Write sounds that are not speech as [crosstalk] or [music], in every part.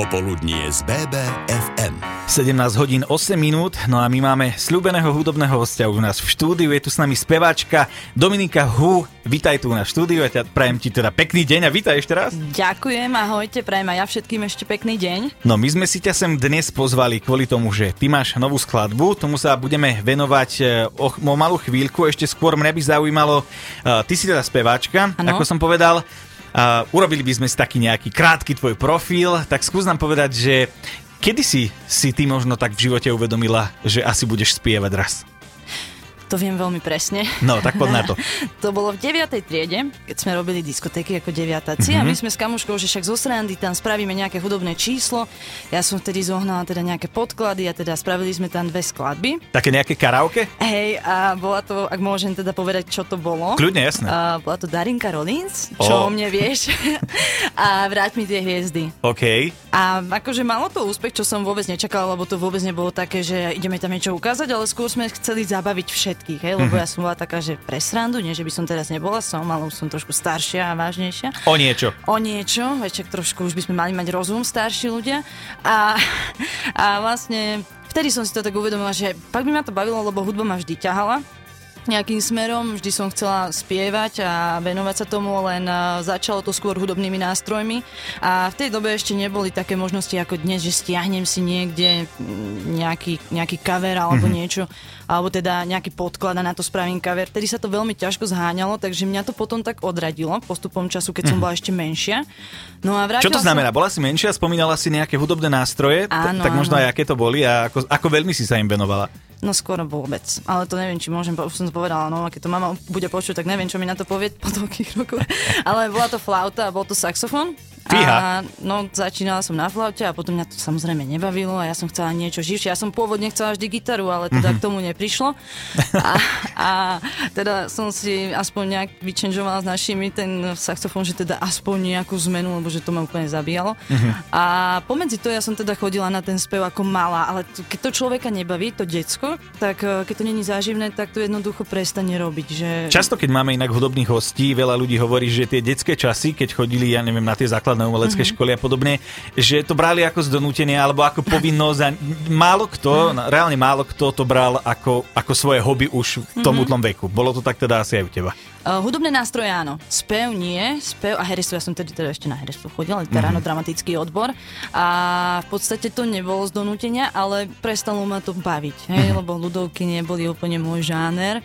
Popoludnie z BBFM. 17 hodín 8 minút, no a my máme slúbeného hudobného hostia u nás v štúdiu. Je tu s nami speváčka Dominika Hu. Vítaj tu na štúdiu, ja prajem ti teda pekný deň a vítaj ešte raz. Ďakujem, ahojte, prajem aj ja všetkým ešte pekný deň. No my sme si ťa sem dnes pozvali kvôli tomu, že ty máš novú skladbu, tomu sa budeme venovať e, o, o malú chvíľku. Ešte skôr mňa by zaujímalo, uh, ty si teda speváčka, ano. ako som povedal, Uh, urobili by sme si taký nejaký krátky tvoj profil, tak skús nám povedať, že kedy si si ty možno tak v živote uvedomila, že asi budeš spievať raz? To viem veľmi presne. No, tak poď na to. [laughs] to bolo v 9. triede, keď sme robili diskotéky ako deviatáci mm-hmm. a my mhm. sme s kamuškou, že však zo srandy tam spravíme nejaké hudobné číslo. Ja som vtedy zohnala teda nejaké podklady a teda spravili sme tam dve skladby. Také nejaké karaoke? Hej, a bola to, ak môžem teda povedať, čo to bolo. Kľudne, jasné. A bola to Darinka Rollins, čo oh. o mne vieš. [laughs] a Vráť mi tie hviezdy. OK. A akože malo to úspech, čo som vôbec nečakala, lebo to vôbec nebolo také, že ideme tam niečo ukázať, ale skôr sme chceli zabaviť všetko všetkých, hej, lebo ja som bola taká, že pre srandu, nie že by som teraz nebola, som, ale už som trošku staršia a vážnejšia. O niečo. O niečo, veček trošku už by sme mali mať rozum starší ľudia. A, a vlastne vtedy som si to tak uvedomila, že pak by ma to bavilo, lebo hudba ma vždy ťahala nejakým smerom, vždy som chcela spievať a venovať sa tomu, len začalo to skôr hudobnými nástrojmi a v tej dobe ešte neboli také možnosti ako dnes, že stiahnem si niekde nejaký, nejaký cover alebo mm-hmm. niečo, alebo teda nejaký podklad a na to spravím cover. Tedy sa to veľmi ťažko zháňalo, takže mňa to potom tak odradilo postupom času, keď som mhm. bola ešte menšia. No a Čo to znamená? Som... Bola si menšia, spomínala si nejaké hudobné nástroje, áno, tak možno aj aké to boli a ako, ako veľmi si sa im venovala? No skoro vôbec. Ale to neviem, či môžem, už som to povedala, no keď to mama bude počuť, tak neviem, čo mi na to povie po toľkých rokoch. [laughs] Ale bola to flauta a bol to saxofón. Fíha. A no, začínala som na flaute a potom mňa to samozrejme nebavilo a ja som chcela niečo živšie. Ja som pôvodne chcela vždy gitaru, ale teda mm-hmm. k tomu neprišlo. [laughs] A, a teda som si aspoň nejak vyčenžovala s našimi ten saxofón, že teda aspoň nejakú zmenu, lebo že to ma úplne zabíjalo. Mm-hmm. A pomedzi to ja som teda chodila na ten spev ako malá, ale to, keď to človeka nebaví, to decko, tak e, keď to není záživné, tak to jednoducho prestane robiť. Že... Často, keď máme inak hudobných hostí, veľa ľudí hovorí, že tie detské časy, keď chodili, ja neviem, na tie základné základné umelecké mm-hmm. školy a podobne, že to brali ako z donútenia alebo ako povinnosť a málo kto, mm-hmm. reálne málo kto to bral ako, ako svoje hobby už v tom mm-hmm. útlom veku. Bolo to tak teda asi aj u teba. Uh, hudobné nástroje áno, spev nie, spev a herectvo, ja som tedy teda ešte na herectvo chodila, literárno dramatický odbor a v podstate to nebolo z donútenia, ale prestalo ma to baviť, hej, mm-hmm. lebo ľudovky neboli úplne môj žáner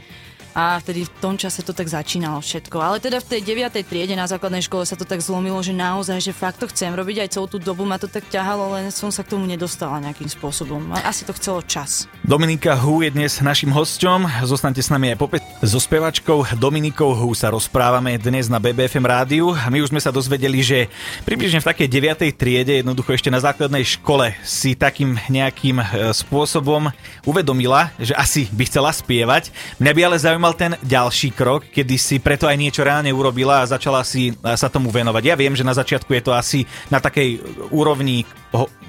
a vtedy v tom čase to tak začínalo všetko. Ale teda v tej 9. triede na základnej škole sa to tak zlomilo, že naozaj, že fakt to chcem robiť, aj celú tú dobu ma to tak ťahalo, len som sa k tomu nedostala nejakým spôsobom. Asi to chcelo čas. Dominika Hu je dnes našim hosťom. Zostaňte s nami aj popet. So spevačkou Dominikou Hu sa rozprávame dnes na BBFM rádiu. My už sme sa dozvedeli, že približne v takej 9. triede, jednoducho ešte na základnej škole, si takým nejakým e, spôsobom uvedomila, že asi by chcela spievať. Mňa by ale zaujímalo, mal ten ďalší krok, kedy si preto aj niečo reálne urobila a začala si sa tomu venovať? Ja viem, že na začiatku je to asi na takej úrovni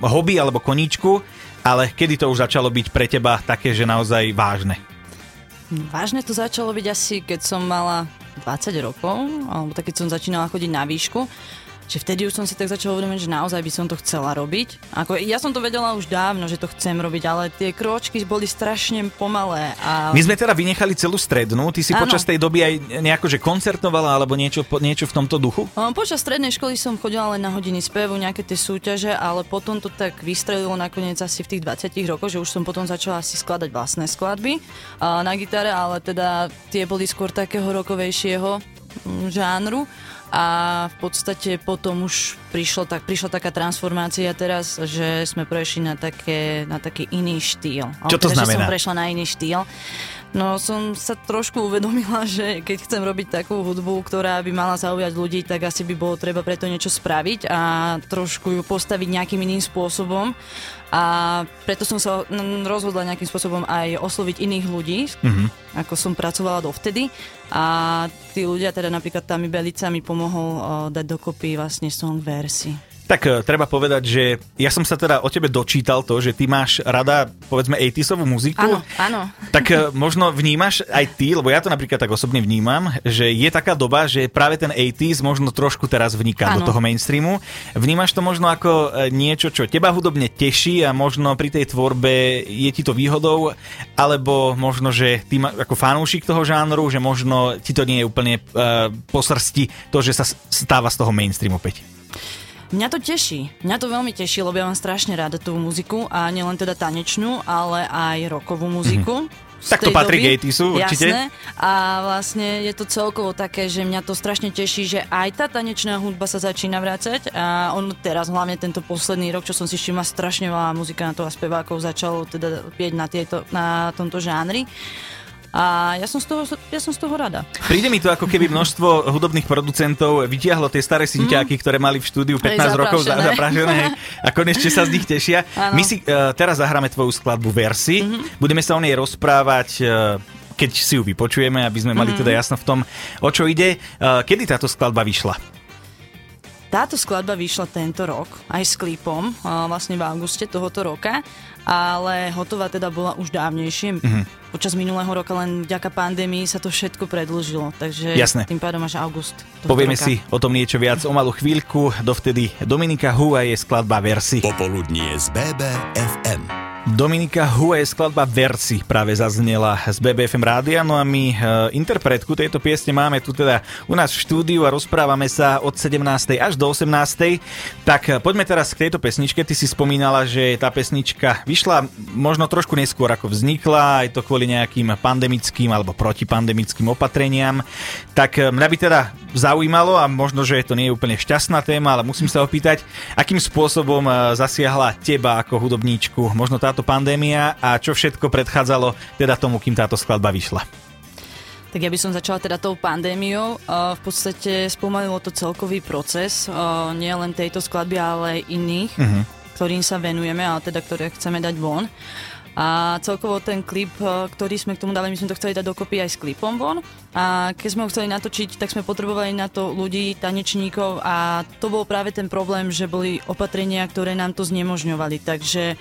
hobby alebo koníčku, ale kedy to už začalo byť pre teba také, že naozaj vážne? Vážne to začalo byť asi, keď som mala 20 rokov, alebo tak keď som začínala chodiť na výšku že vtedy už som si tak začala uvedomiť, že naozaj by som to chcela robiť. Ako, ja som to vedela už dávno, že to chcem robiť, ale tie kročky boli strašne pomalé. A... My sme teda vynechali celú strednú, ty si ano. počas tej doby aj nejako, že koncertovala alebo niečo, niečo v tomto duchu? Um, počas strednej školy som chodila len na hodiny spevu, nejaké tie súťaže, ale potom to tak vystrelilo nakoniec asi v tých 20 rokoch, že už som potom začala si skladať vlastné skladby na gitare, ale teda tie boli skôr takého rokovejšieho mm, žánru a v podstate potom už prišlo, tak, prišla taká transformácia teraz, že sme prešli na, také, na taký iný štýl. Čo to teda, znamená? Že som prešla na iný štýl. No som sa trošku uvedomila, že keď chcem robiť takú hudbu, ktorá by mala zaujať ľudí, tak asi by bolo treba preto niečo spraviť a trošku ju postaviť nejakým iným spôsobom. A preto som sa rozhodla nejakým spôsobom aj osloviť iných ľudí, mm-hmm. ako som pracovala dovtedy. A tí ľudia, teda napríklad Tami Belica mi pomohol uh, dať dokopy vlastne song versi. Tak e, treba povedať, že ja som sa teda o tebe dočítal to, že ty máš rada, povedzme, 80 muziku. Áno, áno. Tak e, možno vnímaš aj ty, lebo ja to napríklad tak osobne vnímam, že je taká doba, že práve ten 80s možno trošku teraz vniká Áno. do toho mainstreamu. Vnímaš to možno ako e, niečo, čo teba hudobne teší a možno pri tej tvorbe je ti to výhodou, alebo možno, že ty ma, ako fanúšik toho žánru, že možno ti to nie je úplne uh, po srsti to, že sa stáva z toho mainstreamu opäť. Mňa to teší. Mňa to veľmi teší, lebo ja mám strašne rada tú muziku a nielen teda tanečnú, ale aj rockovú muziku. z Tak to patrí k 80-su určite. Jasné. A vlastne je to celkovo také, že mňa to strašne teší, že aj tá tanečná hudba sa začína vrácať a on teraz hlavne tento posledný rok, čo som si všimla, strašne veľa muzikantov a spevákov začalo teda pieť na, tieto, na tomto žánri. A ja som, z toho, ja som z toho rada. Príde mi to ako keby množstvo hudobných producentov vytiahlo tie staré synťáky, ktoré mali v štúdiu 15 Hej, rokov za- zaprašené. zaprašené hej, [laughs] a konečne sa z nich tešia. Áno. My si uh, teraz zahráme tvoju skladbu Versi. Budeme sa o nej rozprávať uh, keď si ju vypočujeme, aby sme mali teda jasno v tom, o čo ide. Uh, kedy táto skladba vyšla? Táto skladba vyšla tento rok, aj s klipom, vlastne v auguste tohoto roka, ale hotová teda bola už dávnejšie. Mm-hmm. Počas minulého roka len vďaka pandémii sa to všetko predlžilo, takže Jasné. tým pádom až august. Povieme roka. si o tom niečo viac o malú chvíľku. Dovtedy Dominika Hu a je skladba Versi. Popoludnie z BBFM. Dominika Hue, skladba Versi práve zaznela z BBFM rádia, no a my e, interpretku tejto piesne máme tu teda u nás v štúdiu a rozprávame sa od 17. až do 18. Tak e, poďme teraz k tejto pesničke. Ty si spomínala, že tá pesnička vyšla možno trošku neskôr ako vznikla, aj to kvôli nejakým pandemickým alebo protipandemickým opatreniam. Tak e, mňa by teda zaujímalo a možno, že to nie je úplne šťastná téma, ale musím sa opýtať, akým spôsobom zasiahla teba ako hudobníčku možno táto pandémia a čo všetko predchádzalo teda tomu, kým táto skladba vyšla. Tak ja by som začala teda tou pandémiou. Uh, v podstate spomalilo to celkový proces, uh, nie len tejto skladby, ale aj iných, uh-huh. ktorým sa venujeme, ale teda ktoré chceme dať von. A celkovo ten klip, uh, ktorý sme k tomu dali, my sme to chceli dať dokopy aj s klipom von. A keď sme ho chceli natočiť, tak sme potrebovali na to ľudí, tanečníkov a to bol práve ten problém, že boli opatrenia, ktoré nám to znemožňovali. Takže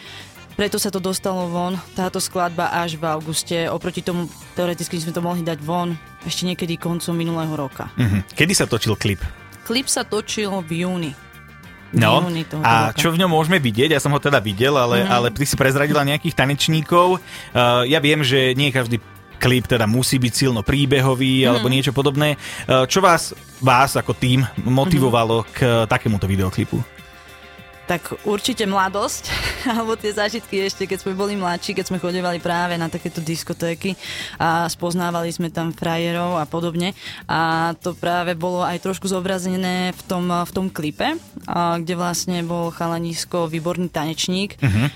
preto sa to dostalo von, táto skladba až v auguste. Oproti tomu, teoreticky sme to mohli dať von ešte niekedy koncom minulého roka. Mhm. Kedy sa točil klip? Klip sa točil v júni. No, a roka. čo v ňom môžeme vidieť? Ja som ho teda videl, ale, mm. ale ty si prezradila nejakých tanečníkov. Uh, ja viem, že nie každý klip teda musí byť silno príbehový mm. alebo niečo podobné. Uh, čo vás, vás ako tým motivovalo mm. k takémuto videoklipu? Tak určite mladosť, [laughs] alebo tie zážitky ešte, keď sme boli mladší, keď sme chodevali práve na takéto diskotéky a spoznávali sme tam frajerov a podobne. A to práve bolo aj trošku zobrazené v tom, v tom klipe, kde vlastne bol chalanisko výborný tanečník. Uh-huh.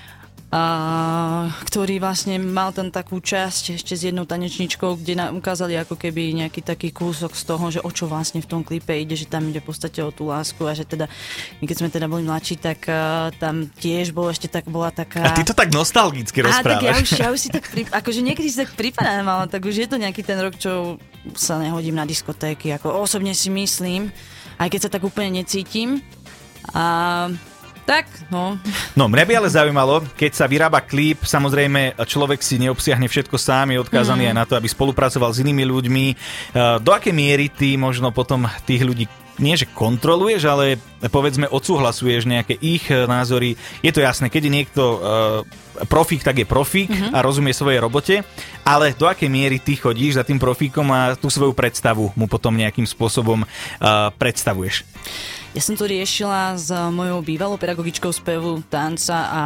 A, ktorý vlastne mal tam takú časť ešte s jednou tanečničkou, kde nám ukázali ako keby nejaký taký kúsok z toho, že o čo vlastne v tom klipe ide, že tam ide v podstate o tú lásku a že teda, keď sme teda boli mladší, tak uh, tam tiež bolo ešte tak, bola taká... A ty to tak nostalgicky Á, tak ja rozprávaš. už, ja už si tak, pri, akože niekedy si tak pripadám, ale tak už je to nejaký ten rok, čo sa nehodím na diskotéky, ako osobne si myslím, aj keď sa tak úplne necítim. A tak, no. No, mňa by ale zaujímalo, keď sa vyrába klip, samozrejme človek si neobsiahne všetko sám, je odkázaný mm. aj na to, aby spolupracoval s inými ľuďmi. Uh, Do akej miery ty možno potom tých ľudí nie že kontroluješ, ale povedzme odsúhlasuješ nejaké ich eh, názory. Je to jasné, keď je niekto uh, profík, tak je profík mm-hmm. a rozumie svojej robote, ale do akej miery ty chodíš za tým profíkom a tú svoju predstavu mu potom nejakým spôsobom uh, predstavuješ? Ja som to riešila s mojou bývalou pedagogičkou spevu, tanca a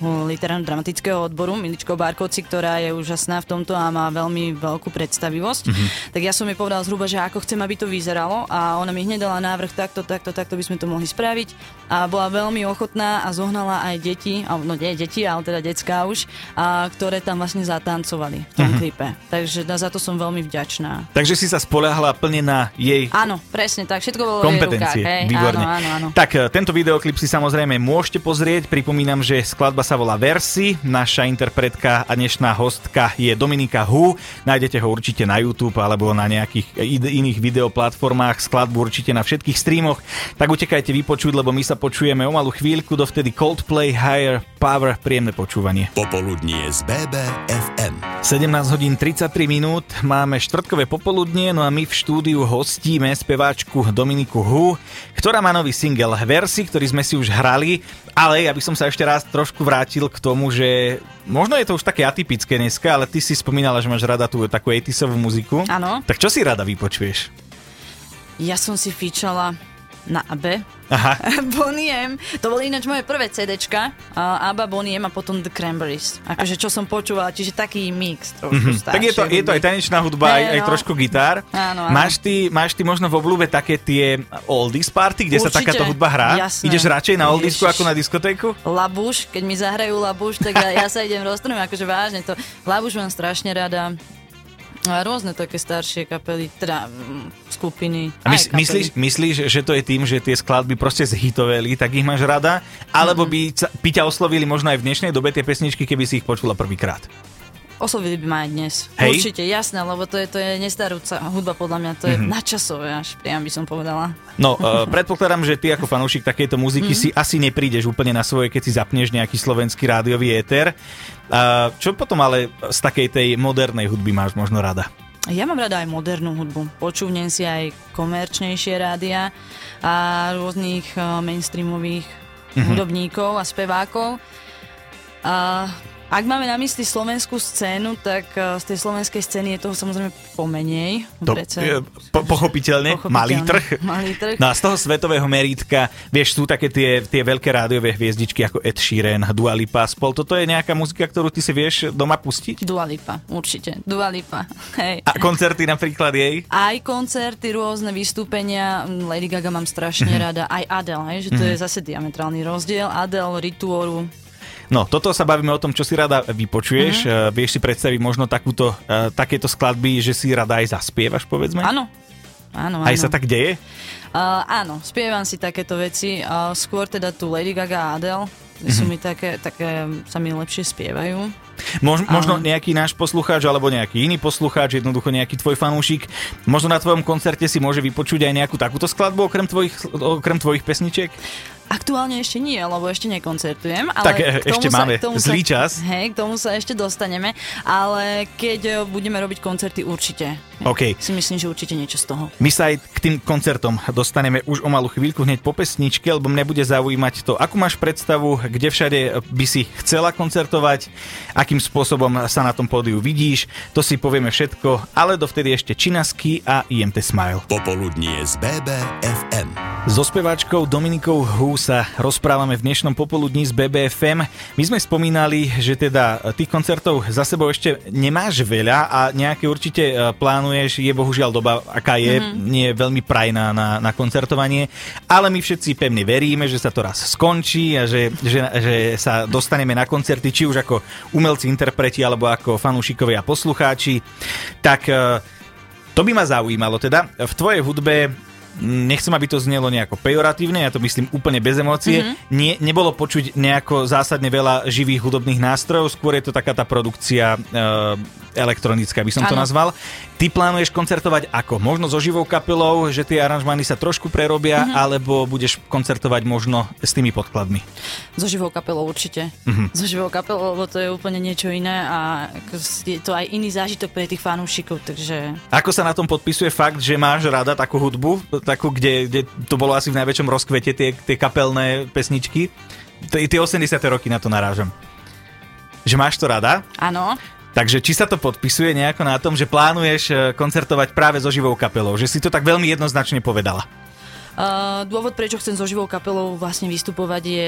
literárno-dramatického odboru, Miličkou Barkovci, ktorá je úžasná v tomto a má veľmi veľkú predstavivosť. Mm-hmm. Tak ja som jej povedala zhruba, že ako chcem, aby to vyzeralo a ona mi hneď dala návrh takto, takto, takto by sme to mohli spraviť a bola veľmi ochotná a zohnala aj deti, no nie deti, ale teda decká už, a, ktoré tam vlastne zatancovali v tom mm-hmm. klipe. Takže za to som veľmi vďačná. Takže si sa spoľahla plne na jej Áno, presne tak, všetko bolo kompetencie. v jej rukách. Hej? Výborne. Áno, áno, áno. Tak e, tento videoklip si samozrejme môžete pozrieť. Pripomínam, že skladba sa volá Versi, naša interpretka a dnešná hostka je Dominika Hu. Nájdete ho určite na YouTube alebo na nejakých iných videoplatformách, skladbu určite na všetkých streamoch. Tak utekajte vypočuť, lebo my sa počujeme o malú chvíľku, dovtedy Coldplay Higher Power, príjemné počúvanie. Popoludnie z BBFM. 17 hodín 33 minút, máme štvrtkové popoludnie, no a my v štúdiu hostíme speváčku Dominiku Hu, ktorá má nový single Versi, ktorý sme si už hrali, ale ja by som sa ešte raz trošku vrátil k tomu, že možno je to už také atypické dneska, ale ty si spomínala, že máš rada tú takú 80 muziku. Áno. Tak čo si rada vypočuješ? Ja som si fíčala na AB. Aha. [laughs] Bonnie M. To boli ináč moje prvé CDčka. Uh, ABBA, Bonnie M a potom The Cranberries. Akože čo som počúvala, čiže taký mix trošku mm-hmm. Tak je to, je to aj tanečná hudba, hey, aj, no. aj trošku gitár. Áno, áno. Máš, ty, máš ty možno v obľúbe také tie oldies party, kde Určite. sa takáto hudba hrá? Jasné. Ideš radšej na oldiesku ako na diskotéku? Labuš, keď mi zahrajú Labuš, tak ja, ja sa idem roztrhnúť, akože vážne to. Labuš mám strašne rada. Rôzne také staršie kapely, teda mm, skupiny. A mys- myslíš, myslíš, že to je tým, že tie skladby proste zhitoveli, tak ich máš rada? Alebo by, ca- by ťa oslovili možno aj v dnešnej dobe tie pesničky, keby si ich počula prvýkrát? Oslovili by ma aj dnes. Hej. Určite, jasné, lebo to je, to je nestarúca hudba podľa mňa, to je Mhm. mm-hmm. načasové až, priam by som povedala. No, uh, predpokladám, že ty ako fanúšik takejto muziky Mhm. si asi neprídeš úplne na svoje, keď si zapneš nejaký slovenský rádiový éter. Uh, čo potom ale z takej tej modernej hudby máš možno rada? Ja mám rada aj modernú hudbu. Počúvnem si aj komerčnejšie rádia a rôznych uh, mainstreamových mm-hmm. hudobníkov a spevákov. A ak máme na mysli slovenskú scénu, tak uh, z tej slovenskej scény je toho samozrejme pomenej. To, je, po, pochopiteľne, pochopiteľne. malý trh. Malý trh. No a z toho svetového merítka, vieš, sú také tie, tie veľké rádiové hviezdičky ako Ed Sheeran, Dua Lipa, spol. Toto je nejaká muzika, ktorú ty si vieš doma pustiť? Dua Lipa, určite. Dua Lipa. [laughs] Hej. A koncerty napríklad jej? Aj koncerty, rôzne vystúpenia. Lady Gaga mám strašne Mhm. rada. Aj Adele, hej, že to je zase diametrálny rozdiel. Adele, Rituoru. No, toto sa bavíme o tom, čo si rada vypočuješ. Mhm. Uh, vieš si predstaviť možno takúto, uh, takéto skladby, že si rada aj zaspievaš, povedzme? Áno. Áno, áno. Aj sa tak deje? Uh, áno, spievam si takéto veci. Uh, skôr teda tu Lady Gaga a Adele. Sú Mhm. mi také, také, sa mi lepšie spievajú. Mož, možno nejaký náš poslucháč alebo nejaký iný poslucháč, jednoducho nejaký tvoj fanúšik, možno na tvojom koncerte si môže vypočuť aj nejakú takúto skladbu okrem tvojich, okrem tvojich pesničiek? Aktuálne ešte nie, lebo ešte nekoncertujem. Ale Tak, e, k tomu ešte sa, máme k tomu zlý sa, čas. Hej, k tomu sa ešte dostaneme. Ale keď e, budeme robiť koncerty, určite. OK. Si myslím, že určite niečo z toho. My sa aj k tým koncertom dostaneme už o malú chvíľku hneď po pesničke, lebo mne bude zaujímať to, akú máš predstavu, kde všade by si chcela koncertovať, akým spôsobom sa na tom pódiu vidíš, to si povieme všetko, ale dovtedy ešte Činasky a IMT Smile. Popoludnie z BBFM. So speváčkou Dominikou Hu sa rozprávame v dnešnom popoludní z BBFM. My sme spomínali, že teda tých koncertov za sebou ešte nemáš veľa a nejaké určite e, plánuješ. Je bohužiaľ doba, aká je, mm-hmm. nie je veľmi prajná na, na koncertovanie, ale my všetci pevne veríme, že sa to raz skončí a že, že, že sa dostaneme na koncerty, či už ako umelci, interpreti alebo ako fanúšikovia poslucháči. Tak e, to by ma zaujímalo. Teda v tvojej hudbe nechcem, aby to znelo nejako pejoratívne, ja to myslím úplne bez emócie. Mm-hmm. Nie, nebolo počuť nejako zásadne veľa živých hudobných nástrojov, skôr je to taká tá produkcia e, elektronická, by som to Áno. nazval. Ty plánuješ koncertovať ako? Možno so živou kapelou, že tie aranžmány sa trošku prerobia, mm-hmm. alebo budeš koncertovať možno s tými podkladmi? So živou kapelou určite. Mhm. Mm-hmm. So živou kapelou, lebo to je úplne niečo iné a je to aj iný zážitok pre tých fanúšikov, takže Ako sa na tom podpisuje fakt, že máš rada takú hudbu, takú, kde, kde to bolo asi v najväčšom rozkvete tie, tie kapelné pesničky? Tie tie 80. roky na to narážam. Že máš to rada? áno. Takže či sa to podpisuje nejako na tom, že plánuješ e, koncertovať práve so živou kapelou? Že si to tak veľmi jednoznačne povedala. Uh, dôvod, prečo chcem so živou kapelou vlastne vystupovať je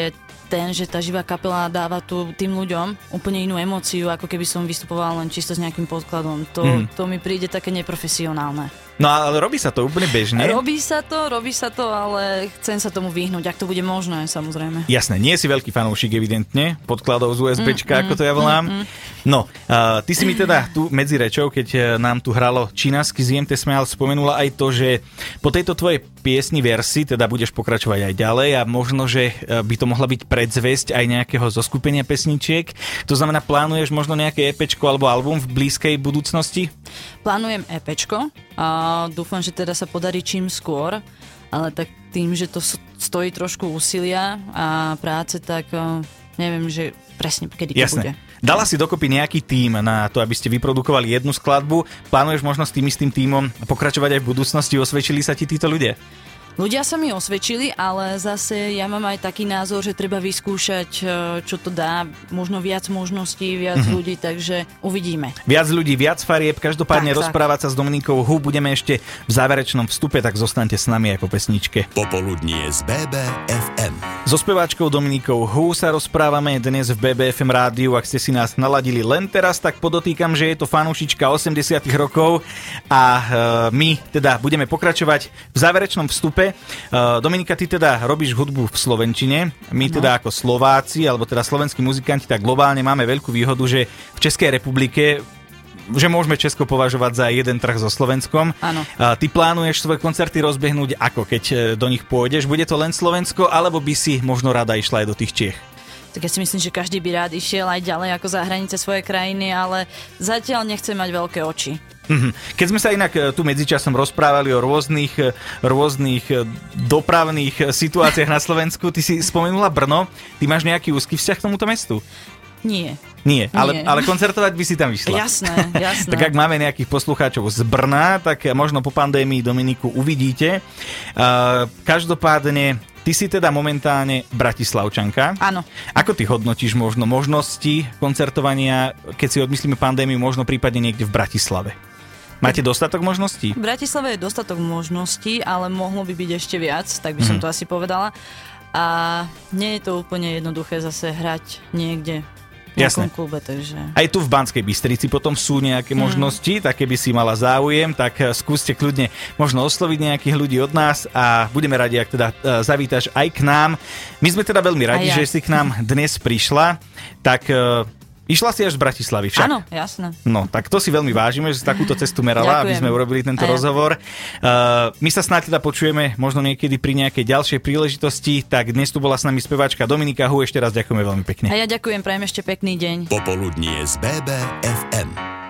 ten, že tá živá kapela dáva tu tým ľuďom úplne inú emóciu, ako keby som vystupovala len čisto s nejakým podkladom. To, Mhm. mm. to mi príde také neprofesionálne. No ale robí sa to úplne bežne. Robí sa to, robí sa to, ale chcem sa tomu vyhnúť, ak to bude možné, samozrejme. Jasné, nie si veľký fanúšik evidentne, podkladov z USBčka, mm, ako to ja volám. Mm, mm. No, uh, ty si mi teda tu medzi rečou, keď uh, nám tu hralo čínasky z IMT Smial, spomenula aj to, že po tejto tvojej piesni versi teda budeš pokračovať aj ďalej a možno, že uh, by to mohla byť predzvesť aj nejakého zoskupenia pesničiek. To znamená, plánuješ možno nejaké EPčko alebo album v blízkej budúcnosti? Plánujem EPčko a dúfam, že teda sa podarí čím skôr, ale tak tým, že to stojí trošku úsilia a práce, tak neviem, že presne kedy to bude. Dala si dokopy nejaký tím na to, aby ste vyprodukovali jednu skladbu. Plánuješ možno s tým istým tímom pokračovať aj v budúcnosti? Osvedčili sa ti títo ľudia? Ľudia sa mi osvedčili, ale zase ja mám aj taký názor, že treba vyskúšať, e, čo to dá, možno viac možností, viac mm-hmm. ľudí, takže uvidíme. Viac ľudí, viac farieb, každopádne tak, rozprávať tak. sa s Dominikou Hu budeme ešte v záverečnom vstupe, tak zostaňte s nami aj po pesničke. Popoludnie z BBFM. So speváčkou Dominikou Hu sa rozprávame dnes v BBFM rádiu. Ak ste si nás naladili len teraz, tak podotýkam, že je to fanúšička 80 rokov a e, my teda budeme pokračovať v záverečnom vstupe Európe. Uh, Dominika, ty teda robíš hudbu v Slovenčine. My no. teda ako Slováci, alebo teda slovenskí muzikanti, tak globálne máme veľkú výhodu, že v Českej republike že môžeme Česko považovať za jeden trh so Slovenskom. Áno. Ty plánuješ svoje koncerty rozbehnúť ako, keď e, do nich pôjdeš? Bude to len Slovensko, alebo by si možno rada išla aj do tých Čiech? Tak ja si myslím, že každý by rád išiel aj ďalej ako za hranice svojej krajiny, ale zatiaľ nechcem mať veľké oči. Mhm. Keď sme sa inak e, tu medzičasom rozprávali o rôznych, e, rôznych e, dopravných situáciách na Slovensku, ty si spomenula Brno, ty máš nejaký úzky vzťah k tomuto mestu? Nie. Nie, ale, ale koncertovať by si tam vyšla. Jasné, [laughs] jasné. tak ak máme nejakých poslucháčov z Brna, tak možno po pandémii Dominiku uvidíte. Uh, každopádne, ty si teda momentálne Bratislavčanka. Áno. Ako ty hodnotíš možno možnosti koncertovania, keď si odmyslíme pandémiu, možno prípadne niekde v Bratislave? Máte dostatok možností? V Bratislave je dostatok možností, ale mohlo by byť ešte viac, tak by som mm. to asi povedala. A nie je to úplne jednoduché zase hrať niekde Jasné. klube, takže... Aj tu v Banskej Bystrici potom sú nejaké mm. možnosti, tak keby si mala záujem, tak eh, skúste kľudne možno osloviť nejakých ľudí od nás a budeme radi, ak teda uh, zavítaš aj k nám. My sme teda veľmi radi, ja. že si k nám dnes prišla, tak uh, Išla si až z Bratislavy však? Áno, jasné. No, tak to si veľmi vážime, že si takúto cestu merala, Ďakujem. aby sme urobili tento ja. rozhovor. Uh, my sa snáď teda počujeme možno niekedy pri nejakej ďalšej príležitosti, tak dnes tu bola s nami speváčka Dominika Hu, ešte raz ďakujeme veľmi pekne. A ja ďakujem, prajem ešte pekný deň. Popoludnie z BBFM.